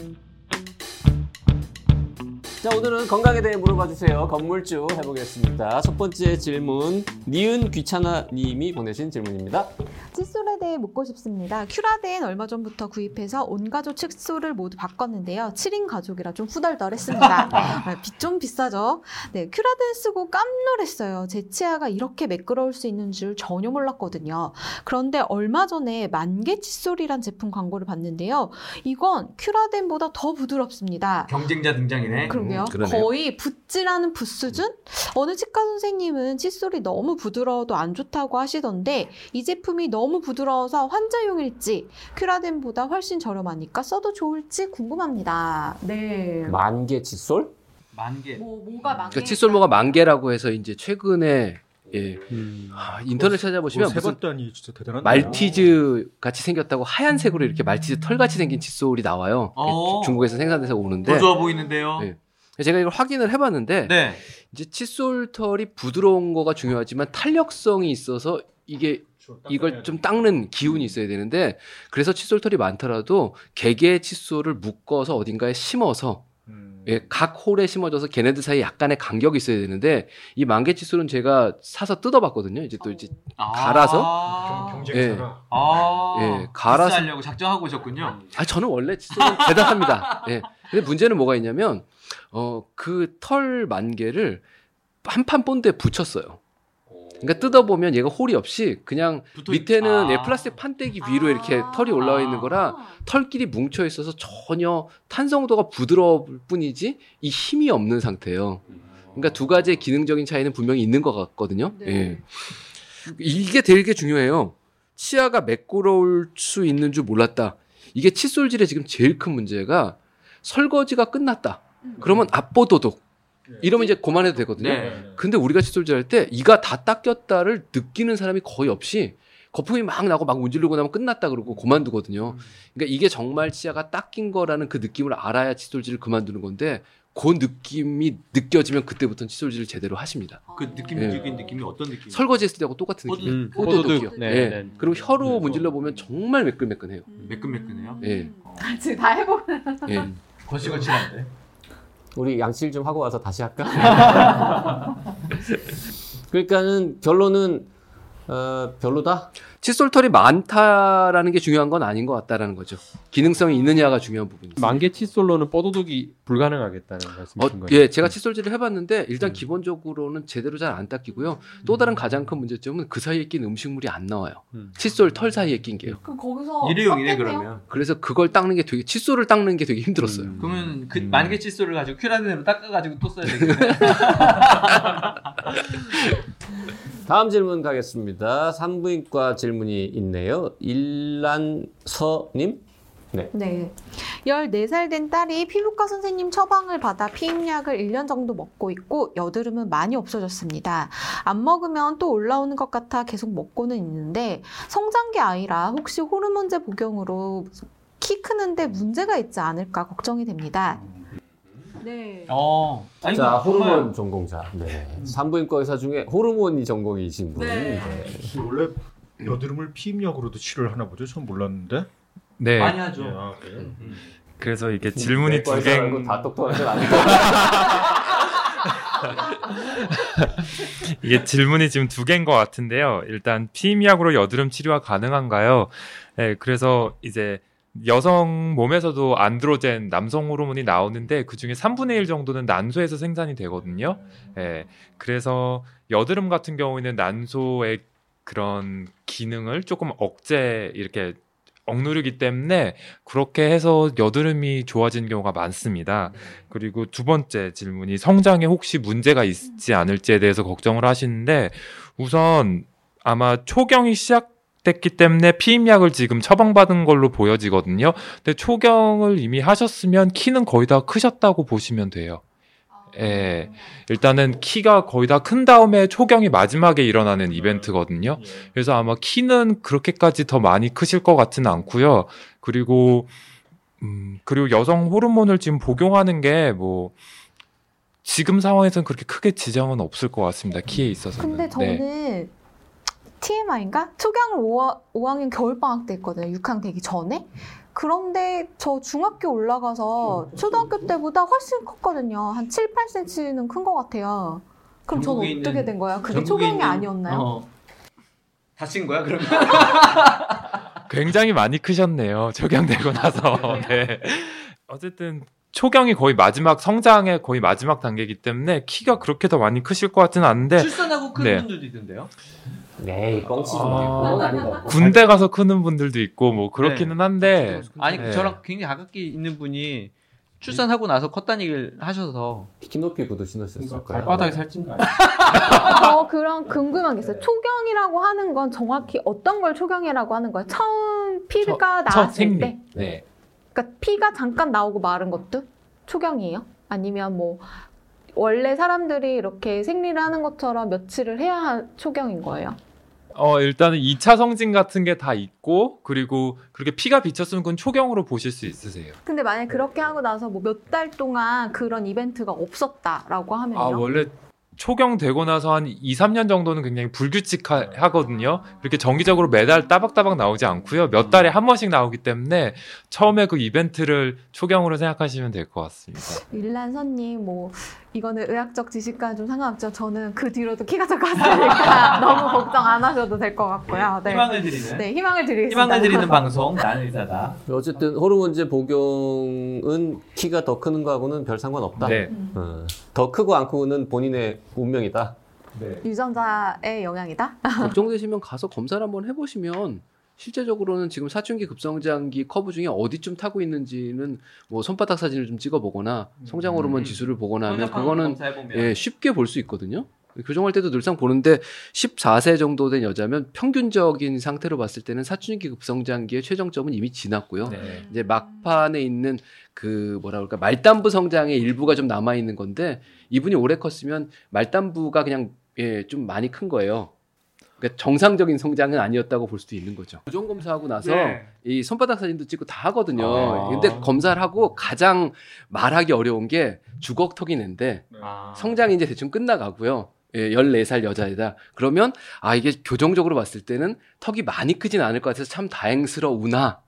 thank you. 자, 오늘은 건강에 대해 물어봐 주세요. 건물주 해보겠습니다. 첫 번째 질문, 니은 귀찮아 님이 보내신 질문입니다. 칫솔에 대해 묻고 싶습니다. 큐라덴 얼마 전부터 구입해서 온 가족 칫솔을 모두 바꿨는데요. 7인 가족이라 좀 후덜덜했습니다. 아, 비- 좀 비싸죠? 네, 큐라덴 쓰고 깜놀했어요. 제 치아가 이렇게 매끄러울 수 있는 줄 전혀 몰랐거든요. 그런데 얼마 전에 만개 칫솔이란 제품 광고를 봤는데요. 이건 큐라덴보다 더 부드럽습니다. 경쟁자 등장이네. 그 러게요. 음, 그러네요. 거의 붓질하는 붓 수준? 어느 치과 선생님은 칫솔이 너무 부드러워도 안 좋다고 하시던데 이 제품이 너무 부드러워서 환자용일지 큐라덴보다 훨씬 저렴하니까 써도 좋을지 궁금합니다. 네. 만개 칫솔? 만 개. 뭐 뭐가 많 그러니까 칫솔모가 만 개라고 해서 이제 최근에 예, 아, 인터넷 찾아보시면 세 무슨 봤다니 진짜 대단한. 말티즈 같이 생겼다고 하얀색으로 이렇게 말티즈 털 같이 생긴 칫솔이 나와요. 어. 중국에서 생산돼서 오는데 더 좋아 보이는데요. 네. 제가 이걸 확인을 해봤는데 네. 이제 칫솔 털이 부드러운 거가 중요하지만 탄력성이 있어서 이게 이걸 좀 닦는 기운이 있어야 되는데 그래서 칫솔 털이 많더라도 개개 칫솔을 묶어서 어딘가에 심어서 음. 예, 각 홀에 심어져서 걔네들 사이에 약간의 간격이 있어야 되는데 이 만개 칫솔은 제가 사서 뜯어봤거든요. 이제 또 이제 아. 갈아서? 경쟁자가. 아. 예, 갈아서- 하려고 작정하고 오셨군요. 아 저는 원래 칫솔은 대단합니다. 예. 근데 문제는 뭐가 있냐면 어 그 털 만개를 한 판 본드에 붙였어요. 그러니까 뜯어보면 얘가 홀이 없이 그냥 밑에는 아. 예, 플라스틱 판때기 위로 이렇게 털이 올라와 있는 거라 털끼리 뭉쳐 있어서 전혀 탄성도가 부드러울 뿐이지 이 힘이 없는 상태예요. 그러니까 두 가지의 기능적인 차이는 분명히 있는 것 같거든요. 네. 예. 이게 되게 중요해요. 치아가 매끄러울 수 있는 줄 몰랐다. 이게 칫솔질의 지금 제일 큰 문제가 설거지가 끝났다. 그러면 압보도독. 이러면 이제 그만해도 되거든요. 네. 근데 우리가 칫솔질 할 때 이가 다 닦였다를 느끼는 사람이 거의 없이 거품이 막 나고 막 문지르고 나면 끝났다 그러고 그만두거든요. 그러니까 이게 정말 치아가 닦인 거라는 그 느낌을 알아야 칫솔질을 그만두는 건데 그 느낌이 느껴지면 그때부터는 칫솔질을 제대로 하십니다. 그 느낌 예. 적인 느낌이 어떤 느낌? 설거지 했을 때하고 똑같은 느낌. 음, 포도독이요. 네, 예. 네. 그리고 혀로 네. 문질러 보면 정말 매끈매끈해요. 매끈매끈해요? 예. 지금 다 해보. 예. 거칠거칠한데. 우리 양칠 좀 하고 와서 다시 할까? 그러니까는 결론은 어, 별로다. 칫솔 털이 많다라는 게 중요한 건 아닌 것 같다라는 거죠. 기능성이 있느냐가 중요한 부분이죠. 만개 칫솔로는 뽀도독이 불가능하겠다는 어, 말씀이신 거예요? 예, 제가 칫솔질을 해봤는데 일단 음. 기본적으로는 제대로 잘 안 닦이고요. 또 다른 가장 큰 문제점은 그 사이에 낀 음식물이 안 나와요. 음. 칫솔 털 사이에 낀 게요. 그럼 거기서 일회용이네? 그러면. 그래서 그걸 닦는 게 되게 칫솔을 닦는 게 되게 힘들었어요. 음. 그러면 그 음. 만개 칫솔을 가지고 큐라덴으로 닦아가지고 또 써야 되겠네. 다음 질문 가겠습니다. 산부인과 질문이 있네요. 일란서님. 네. 14살 된 딸이 피부과 선생님 처방을 받아 피임약을 1년 정도 먹고 있고 여드름은 많이 없어졌습니다. 안 먹으면 또 올라오는 것 같아 계속 먹고는 있는데 성장기 아이라 혹시 호르몬제 복용으로 키 크는데 문제가 있지 않을까 걱정이 됩니다. 네. 어. 아니, 자, 이거 정말 호르몬 전공자. 네. 산부인과 의사 중에 호르몬이 전공이신 분. 네. 네. 원래 여드름을 피임약으로도 치료를 하나 보죠? 전 몰랐는데. 네. 많이 하죠. 예, 아, 그래요? 음. 그래서 이게 질문이 두 개. 다 똑똑한 건 아니고. 이게 질문이 지금 두 개인 것 같은데요. 일단 피임약으로 여드름 치료가 가능한가요? 네, 그래서 이제 여성 몸에서도 안드로젠 남성 호르몬이 나오는데 그 중에 3분의 1 정도는 난소에서 생산이 되거든요. 예. 그래서 여드름 같은 경우에는 난소의 그런 기능을 조금 억제 이렇게 억누르기 때문에 그렇게 해서 여드름이 좋아지는 경우가 많습니다. 그리고 두 번째 질문이 성장에 혹시 문제가 있지 않을지에 대해서 걱정을 하시는데 우선 아마 초경이 시작 됐기 때문에 피임약을 지금 처방받은 걸로 보여지거든요. 근데 초경을 이미 하셨으면 키는 거의 다 크셨다고 보시면 돼요. 예. 일단은 키가 거의 다 큰 다음에 초경이 마지막에 일어나는 이벤트거든요. 예. 그래서 아마 키는 그렇게까지 더 많이 크실 것 같지는 않고요. 그리고 음 그리고 여성 호르몬을 지금 복용하는 게 뭐 지금 상황에서는 그렇게 크게 지장은 없을 것 같습니다. 키에 있어서는. 근데 저는 네. TMI인가? 초경을 5, 학년 겨울방학 때 했거든요. 6학년 되기 전에. 그런데 저 중학교 올라가서 초등학교 때보다 훨씬 컸거든요. 한 7, 8cm는 큰 것 같아요. 그럼 전 어떻게 있는- 된 거야? 그게 초경이 있는- 아니었나요? 어. 다친 거야 그러면? 굉장히 많이 크셨네요. 적용되고 나서. 네. 어쨌든 초경이 거의 마지막 성장의 거의 마지막 단계이기 때문에 키가 그렇게 더 많이 크실 것 같지는 않은데 출산하고 큰 네. 분들도 있던데요. 에이 뻥치지 아. 군대 가서 크는 분들도 있고 뭐 그렇기는 한데 아니 네. 저랑 굉장히 가깝게 있는 분이 출산하고 나서 컸다는 얘기를 하셔서 키 높이 구두 신었을 거예요. 발바닥에 살찐 거 어, 그럼 궁금한 게 있어요. 초경이라고 하는 건 정확히 어떤 걸 초경이라고 하는 거예요? 처음 피가 첫 나왔을 생리. 때? 네. 그러니까 피가 잠깐 나오고 마른 것도 초경이에요? 아니면 뭐 원래 사람들이 이렇게 생리를 하는 것처럼 며칠을 해야 할 초경인 거예요? 어 일단은 2차 성징 같은 게 다 있고 그리고 그렇게 피가 비쳤으면 그건 초경으로 보실 수 있으세요. 근데 만약에 그렇게 하고 나서 뭐 몇 달 동안 그런 이벤트가 없었다라고 하면요? 아 원래 초경 되고 나서 한 2, 3년 정도는 굉장히 불규칙하거든요. 그렇게 정기적으로 매달 따박따박 나오지 않고요. 몇 달에 한 번씩 나오기 때문에 처음에 그 이벤트를 초경으로 생각하시면 될 것 같습니다. 일란 선님 뭐 이거는 의학적 지식과는 좀 상관없죠. 저는 그 뒤로도 키가 작았으니까 너무 걱정 안 하셔도 될 것 같고요. 네. 희망을 드리는 네, 희망을 드리겠습니다. 희망을 드리는 방송 나는 의사다. 어쨌든 호르몬제 복용은 키가 더 크는 거하고는 별 상관없다. 네. 어, 더 크고 안 크고는 본인의 운명이다. 유전자의 영향이다. 걱정되시면 가서 검사를 한번 해보시면 실제적으로는 지금 사춘기 급성장기 커브 중에 어디쯤 타고 있는지는 뭐 손바닥 사진을 좀 찍어보거나 성장 호르몬 음. 지수를 보거나 하면 그거는 예, 쉽게 볼 수 있거든요. 교정할 때도 늘상 보는데 14세 정도 된 여자면 평균적인 상태로 봤을 때는 사춘기 급성장기의 최정점은 이미 지났고요. 네. 이제 막판에 있는 그 뭐라 그럴까 말단부 성장의 일부가 좀 남아 있는 건데 이분이 오래 컸으면 말단부가 그냥 예, 좀 많이 큰 거예요. 그러니까 정상적인 성장은 아니었다고 볼 수도 있는 거죠. 교정 검사하고 나서 네. 이 손바닥 사진도 찍고 다 하거든요. 아. 근데 검사를 하고 가장 말하기 어려운 게 주걱턱이 는데 아. 성장이 이제 대충 끝나가고요. 예, 14살 여자이다. 그러면 아 이게 교정적으로 봤을 때는 턱이 많이 크진 않을 것 같아서 참 다행스러우나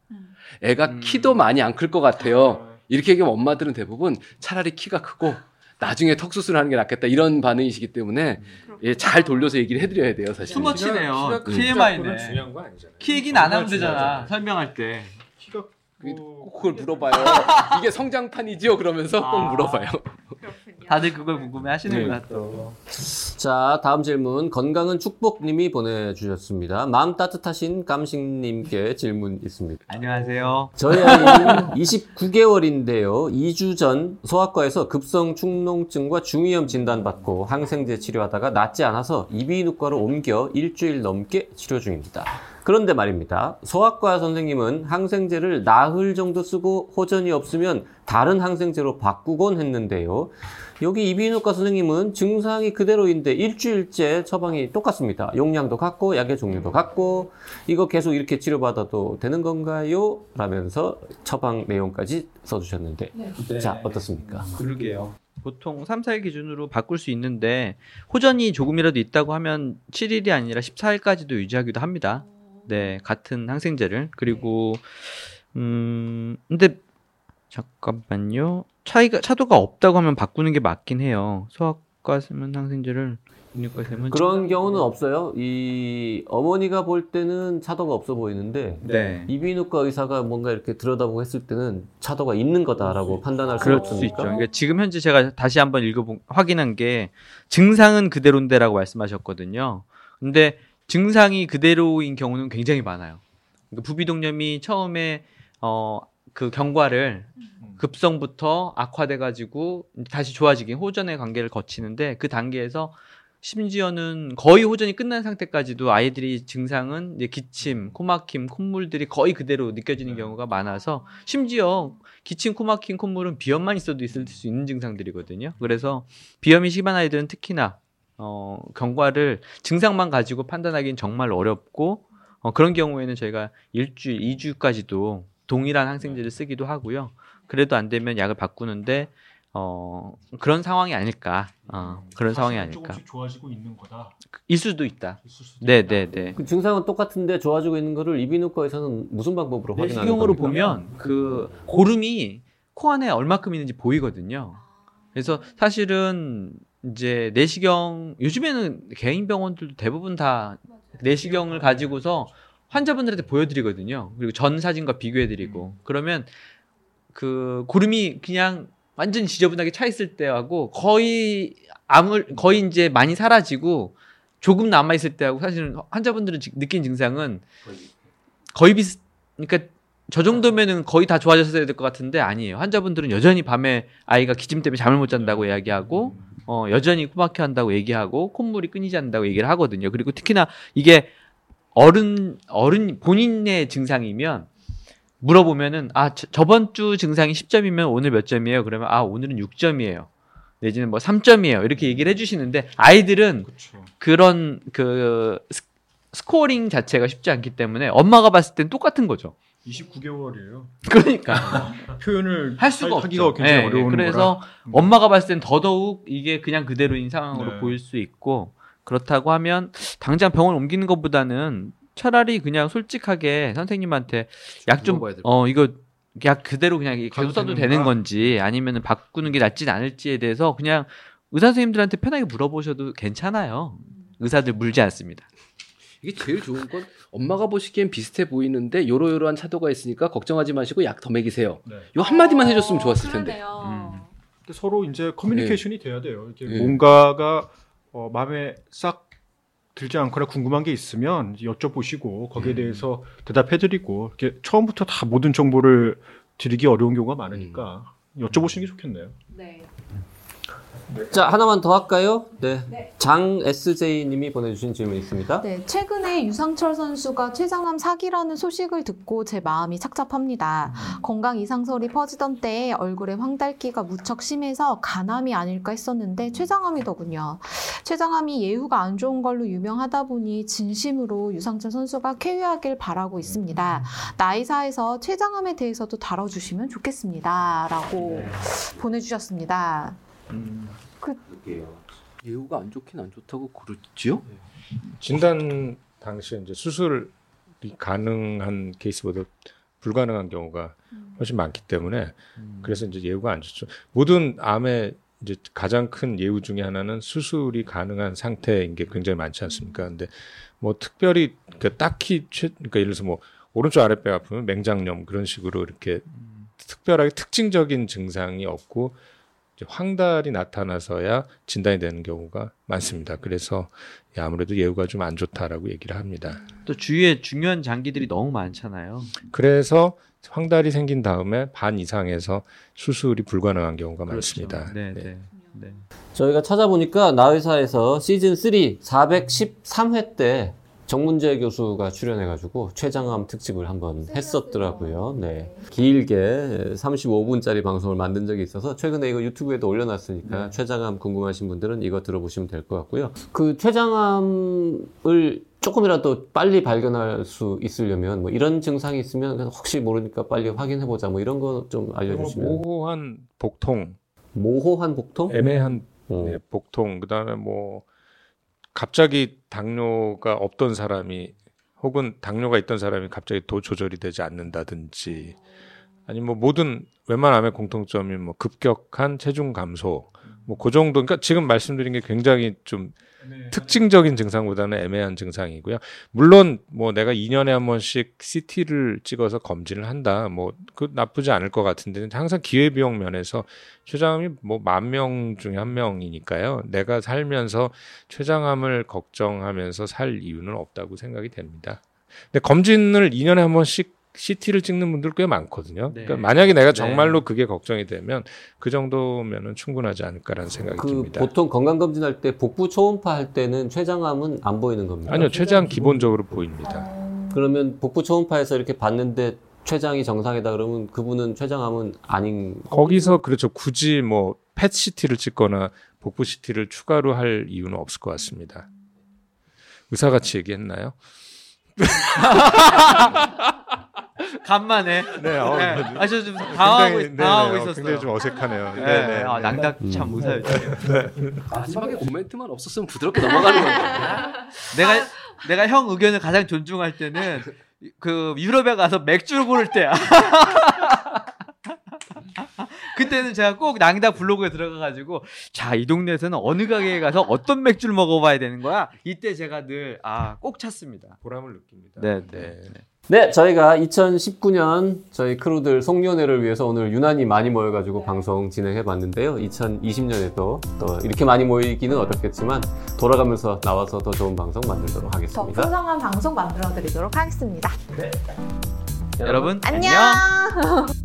애가 음. 키도 많이 안 클 것 같아요. 이렇게 얘기하면 엄마들은 대부분 차라리 키가 크고 나중에 턱 수술하는 게 낫겠다 이런 반응이시기 때문에 예, 잘 돌려서 얘기를 해드려야 돼요 사실. 투머치네요. 키가 TMI네. 중요한 건 아니잖아요. 키 얘기는 안 하면 되잖아. 설명할 때. 키가 꼭 그걸 물어봐요. 이게 성장판이지요? 그러면서 꼭 아. 물어봐요. 다들 그걸 궁금해 하시는구나 네. 또. 자, 다음 질문. 건강은 축복님이 보내주셨습니다. 마음 따뜻하신 깜식님께 질문 있습니다. 안녕하세요. 저희 아이는 29개월인데요. 2주 전 소아과에서 급성 축농증과 중이염 진단받고 항생제 치료하다가 낫지 않아서 이비인후과로 옮겨 일주일 넘게 치료 중입니다. 그런데 말입니다. 소아과 선생님은 항생제를 나흘 정도 쓰고 호전이 없으면 다른 항생제로 바꾸곤 했는데요. 여기 이비인후과 선생님은 증상이 그대로인데 일주일째 처방이 똑같습니다. 용량도 같고 약의 종류도 같고 이거 계속 이렇게 치료받아도 되는 건가요? 라면서 처방 내용까지 써주셨는데 자 어떻습니까? 그러게요. 보통 3, 4일 기준으로 바꿀 수 있는데 호전이 조금이라도 있다고 하면 7일이 아니라 14일까지도 유지하기도 합니다. 네, 같은 항생제를. 그리고 음 근데 잠깐만요. 차이가 차도가 없다고 하면 바꾸는 게 맞긴 해요. 소아과 쓰면 항생제를 인후과 쓰면 그런 경우는 없어요. 이 어머니가 볼 때는 차도가 없어 보이는데 네. 이비인후과 의사가 뭔가 이렇게 들여다보고 했을 때는 차도가 있는 거다라고 판단할 수 그럴 수? 있죠. 그러니까 지금 현재 제가 다시 한번 읽어본 확인한 게 증상은 그대로인데라고 말씀하셨거든요. 근데 증상이 그대로인 경우는 굉장히 많아요. 그러니까 부비동염이 처음에 어 그 경과를 급성부터 악화돼 가지고 다시 좋아지긴 호전의 관계를 거치는데 그 단계에서 심지어는 거의 호전이 끝난 상태까지도 아이들이 증상은 이제 기침, 코막힘, 콧물들이 거의 그대로 느껴지는 경우가 많아서 심지어 기침, 코막힘, 콧물은 비염만 있어도 있을 수 있는 증상들이거든요. 그래서 비염이 심한 아이들은 특히나 어, 경과를 증상만 가지고 판단하기는 정말 어렵고 어, 그런 경우에는 저희가 일주일, 2주까지도 동일한 항생제를 쓰기도 하고요. 그래도 안 되면 약을 바꾸는데 어, 그런 상황이 아닐까. 어, 그런 상황이 아닐까. 조금씩 좋아지고 있는 거다. 일 수도 있다. 있을 수도 네, 있다. 네, 네. 그 증상은 똑같은데 좋아지고 있는 거를 이비인후과에서는 무슨 방법으로 확인하는 내시경으로 겁니까? 보면 그 고름이 코 안에 얼마큼 있는지 보이거든요. 그래서 사실은 이제 내시경 요즘에는 개인 병원들도 대부분 다 내시경을 가지고서 환자분들한테 보여드리거든요. 그리고 전 사진과 비교해드리고. 그러면 그 고름이 그냥 완전 지저분하게 차 있을 때하고 거의 아무 거의 이제 많이 사라지고 조금 남아 있을 때하고 사실은 환자분들은 지- 느낀 증상은 거의 비슷. 그러니까 저 정도면은 거의 다 좋아졌어야 될 것 같은데 아니에요. 환자분들은 여전히 밤에 아이가 기침 때문에 잠을 못 잔다고 이야기하고 어 여전히 코막혀 한다고 얘기하고 콧물이 끊이지 않는다고 얘기를 하거든요. 그리고 특히나 이게 어른 어른 본인의 증상이면 물어보면은 아 저, 저번 주 증상이 10점이면 오늘 몇 점이에요? 그러면 아 오늘은 6점이에요. 내지는 뭐 3점이에요. 이렇게 얘기를 해주시는데 아이들은 그렇죠. 그런 그 스- scoring 자체가 쉽지 않기 때문에 엄마가 봤을 땐 똑같은 거죠. 29개월이에요. 그러니까 표현을 할 수가 하기가 없죠. 굉장히 예, 어려운 그래서 거라. 음. 엄마가 봤을 땐 더더욱 이게 그냥 그대로인 상황으로 네. 보일 수 있고 그렇다고 하면 당장 병원 옮기는 것보다는 차라리 그냥 솔직하게 선생님한테 약 좀 어 이거 약 그대로 그냥 계속 써도? 되는 건지 아니면 바꾸는 게 낫진 않을지에 대해서 그냥 의사 선생님들한테 편하게 물어보셔도 괜찮아요. 의사들 물지 않습니다. 이게 제일 좋은 건 엄마가 보시기엔 비슷해 보이는데 요러요러한 차도가 있으니까 걱정하지 마시고 약 더 먹이세요. 네. 요 한마디만 해줬으면 좋았을 텐데. 음. 서로 이제 커뮤니케이션이 돼야 돼요. 이렇게 네. 뭔가가 어, 마음에 싹 들지 않거나 궁금한 게 있으면 여쭤보시고 거기에 음. 대해서 대답해드리고 이렇게 처음부터 다 모든 정보를 드리기 어려운 경우가 많으니까 여쭤보시는 게 좋겠네요. 네. 자 하나만 더 할까요? 네. 장 SJ님이 보내주신 질문 있습니다. 네, 최근에 유상철 선수가 췌장암 사기라는 소식을 듣고 제 마음이 착잡합니다. 건강 이상설이 퍼지던 때에 얼굴에 황달기가 무척 심해서 간암이 아닐까 했었는데 췌장암이더군요. 췌장암이 예후가 안 좋은 걸로 유명하다 보니 진심으로 유상철 선수가 쾌유하길 바라고 있습니다. 나이사에서 췌장암에 대해서도 다뤄주시면 좋겠습니다. 라고 보내주셨습니다. 예후가 안 좋긴 안 좋다고 그러지요? 진단 당시에 이제 수술이 가능한 케이스보다 불가능한 경우가 훨씬 많기 때문에 그래서 이제 예후가 안 좋죠. 모든 암의 이제 가장 큰 예후 중에 하나는 수술이 가능한 상태인 게 굉장히 많지 않습니까? 근데 뭐 특별히 그 딱히 최, 그러니까 예를 들어서 뭐 오른쪽 아랫배 아프면 맹장염 그런 식으로 이렇게 특별하게 특징적인 증상이 없고 황달이 나타나서야 진단이 되는 경우가 많습니다. 그래서 예, 아무래도 예후가 좀 안 좋다라고 얘기를 합니다. 또 주위에 중요한 장기들이 너무 많잖아요. 그래서 황달이 생긴 다음에 반 이상에서 수술이 불가능한 경우가 많습니다. 네, 네. 네. 네. 저희가 찾아보니까 나의사에서 시즌 3 413회 때 정문재 교수가 출연해가지고 췌장암 특집을 한번 했었더라고요. 네. 길게 35분짜리 방송을 만든 적이 있어서 최근에 이거 유튜브에도 올려놨으니까 췌장암 궁금하신 분들은 이거 들어보시면 될 것 같고요. 그 췌장암을 조금이라도 빨리 발견할 수 있으려면 뭐 이런 증상이 있으면 혹시 모르니까 빨리 확인해 보자 뭐 이런 거 좀 알려주시면. 모호한 복통, 모호한 복통? 애매한 어. 네, 복통, 그다음에 뭐 갑자기 당뇨가 없던 사람이 혹은 당뇨가 있던 사람이 갑자기 도 조절이 되지 않는다든지 아니면 뭐 모든 암의 공통점이 뭐 급격한 체중 감소 뭐 그 정도 그러니까 지금 말씀드린 게 굉장히 좀 특징적인 증상보다는 애매한 증상이고요. 물론 뭐 내가 2년에 한 번씩 CT를 찍어서 검진을 한다. 뭐 그 나쁘지 않을 것 같은데 항상 기회 비용 면에서 췌장암이 뭐 만 명 중에 한 명이니까요. 내가 살면서 췌장암을 걱정하면서 살 이유는 없다고 생각이 됩니다. 근데 검진을 2년에 한 번씩 CT를 찍는 분들 꽤 많거든요. 네. 그러니까 만약에 내가 네. 정말로 그게 걱정이 되면 그 정도면은 충분하지 않을까라는 생각이 그 듭니다. 보통 건강검진 할 때 복부 초음파 할 때는 췌장암은 안 보이는 겁니다. 아니요, 췌장 기본적으로 보입니다. 그러면 복부 초음파에서 이렇게 봤는데 췌장이 정상이다 그러면 그분은 췌장암은 아닌 거기서 그렇죠. 굳이 뭐 펫 CT를 찍거나 복부 CT를 추가로 할 이유는 없을 것 같습니다. 의사같이 얘기했나요? 간만에. 네, 어, 네. 아, 저좀 당황하고, 굉장히, 당황하고 네네, 어, 있었어요. 굉장히 좀 어색하네요. 네, 네, 네. 네. 아, 낭닥 참 무사였죠. 마지막에 코멘트만 없었으면 부드럽게 넘어가는 건데. 내가 내가 형 의견을 가장 존중할 때는 그 유럽에 가서 맥주를 고를 때야. 그때는 제가 꼭 낭다 블로그에 들어가가지고 자 이 동네에서는 어느 가게에 가서 어떤 맥주를 먹어봐야 되는 거야. 이때 제가 늘 아 꼭 찾습니다. 보람을 느낍니다. 네, 네. 네, 저희가 2019년 저희 크루들 송년회를 위해서 오늘 유난히 많이 모여가지고 방송 진행해 봤는데요. 2020년에도 또 이렇게 많이 모이기는 어렵겠지만 돌아가면서 나와서 더 좋은 방송 만들도록 더 하겠습니다. 풍성한 방송 만들어 드리도록 하겠습니다. 여러분 안녕.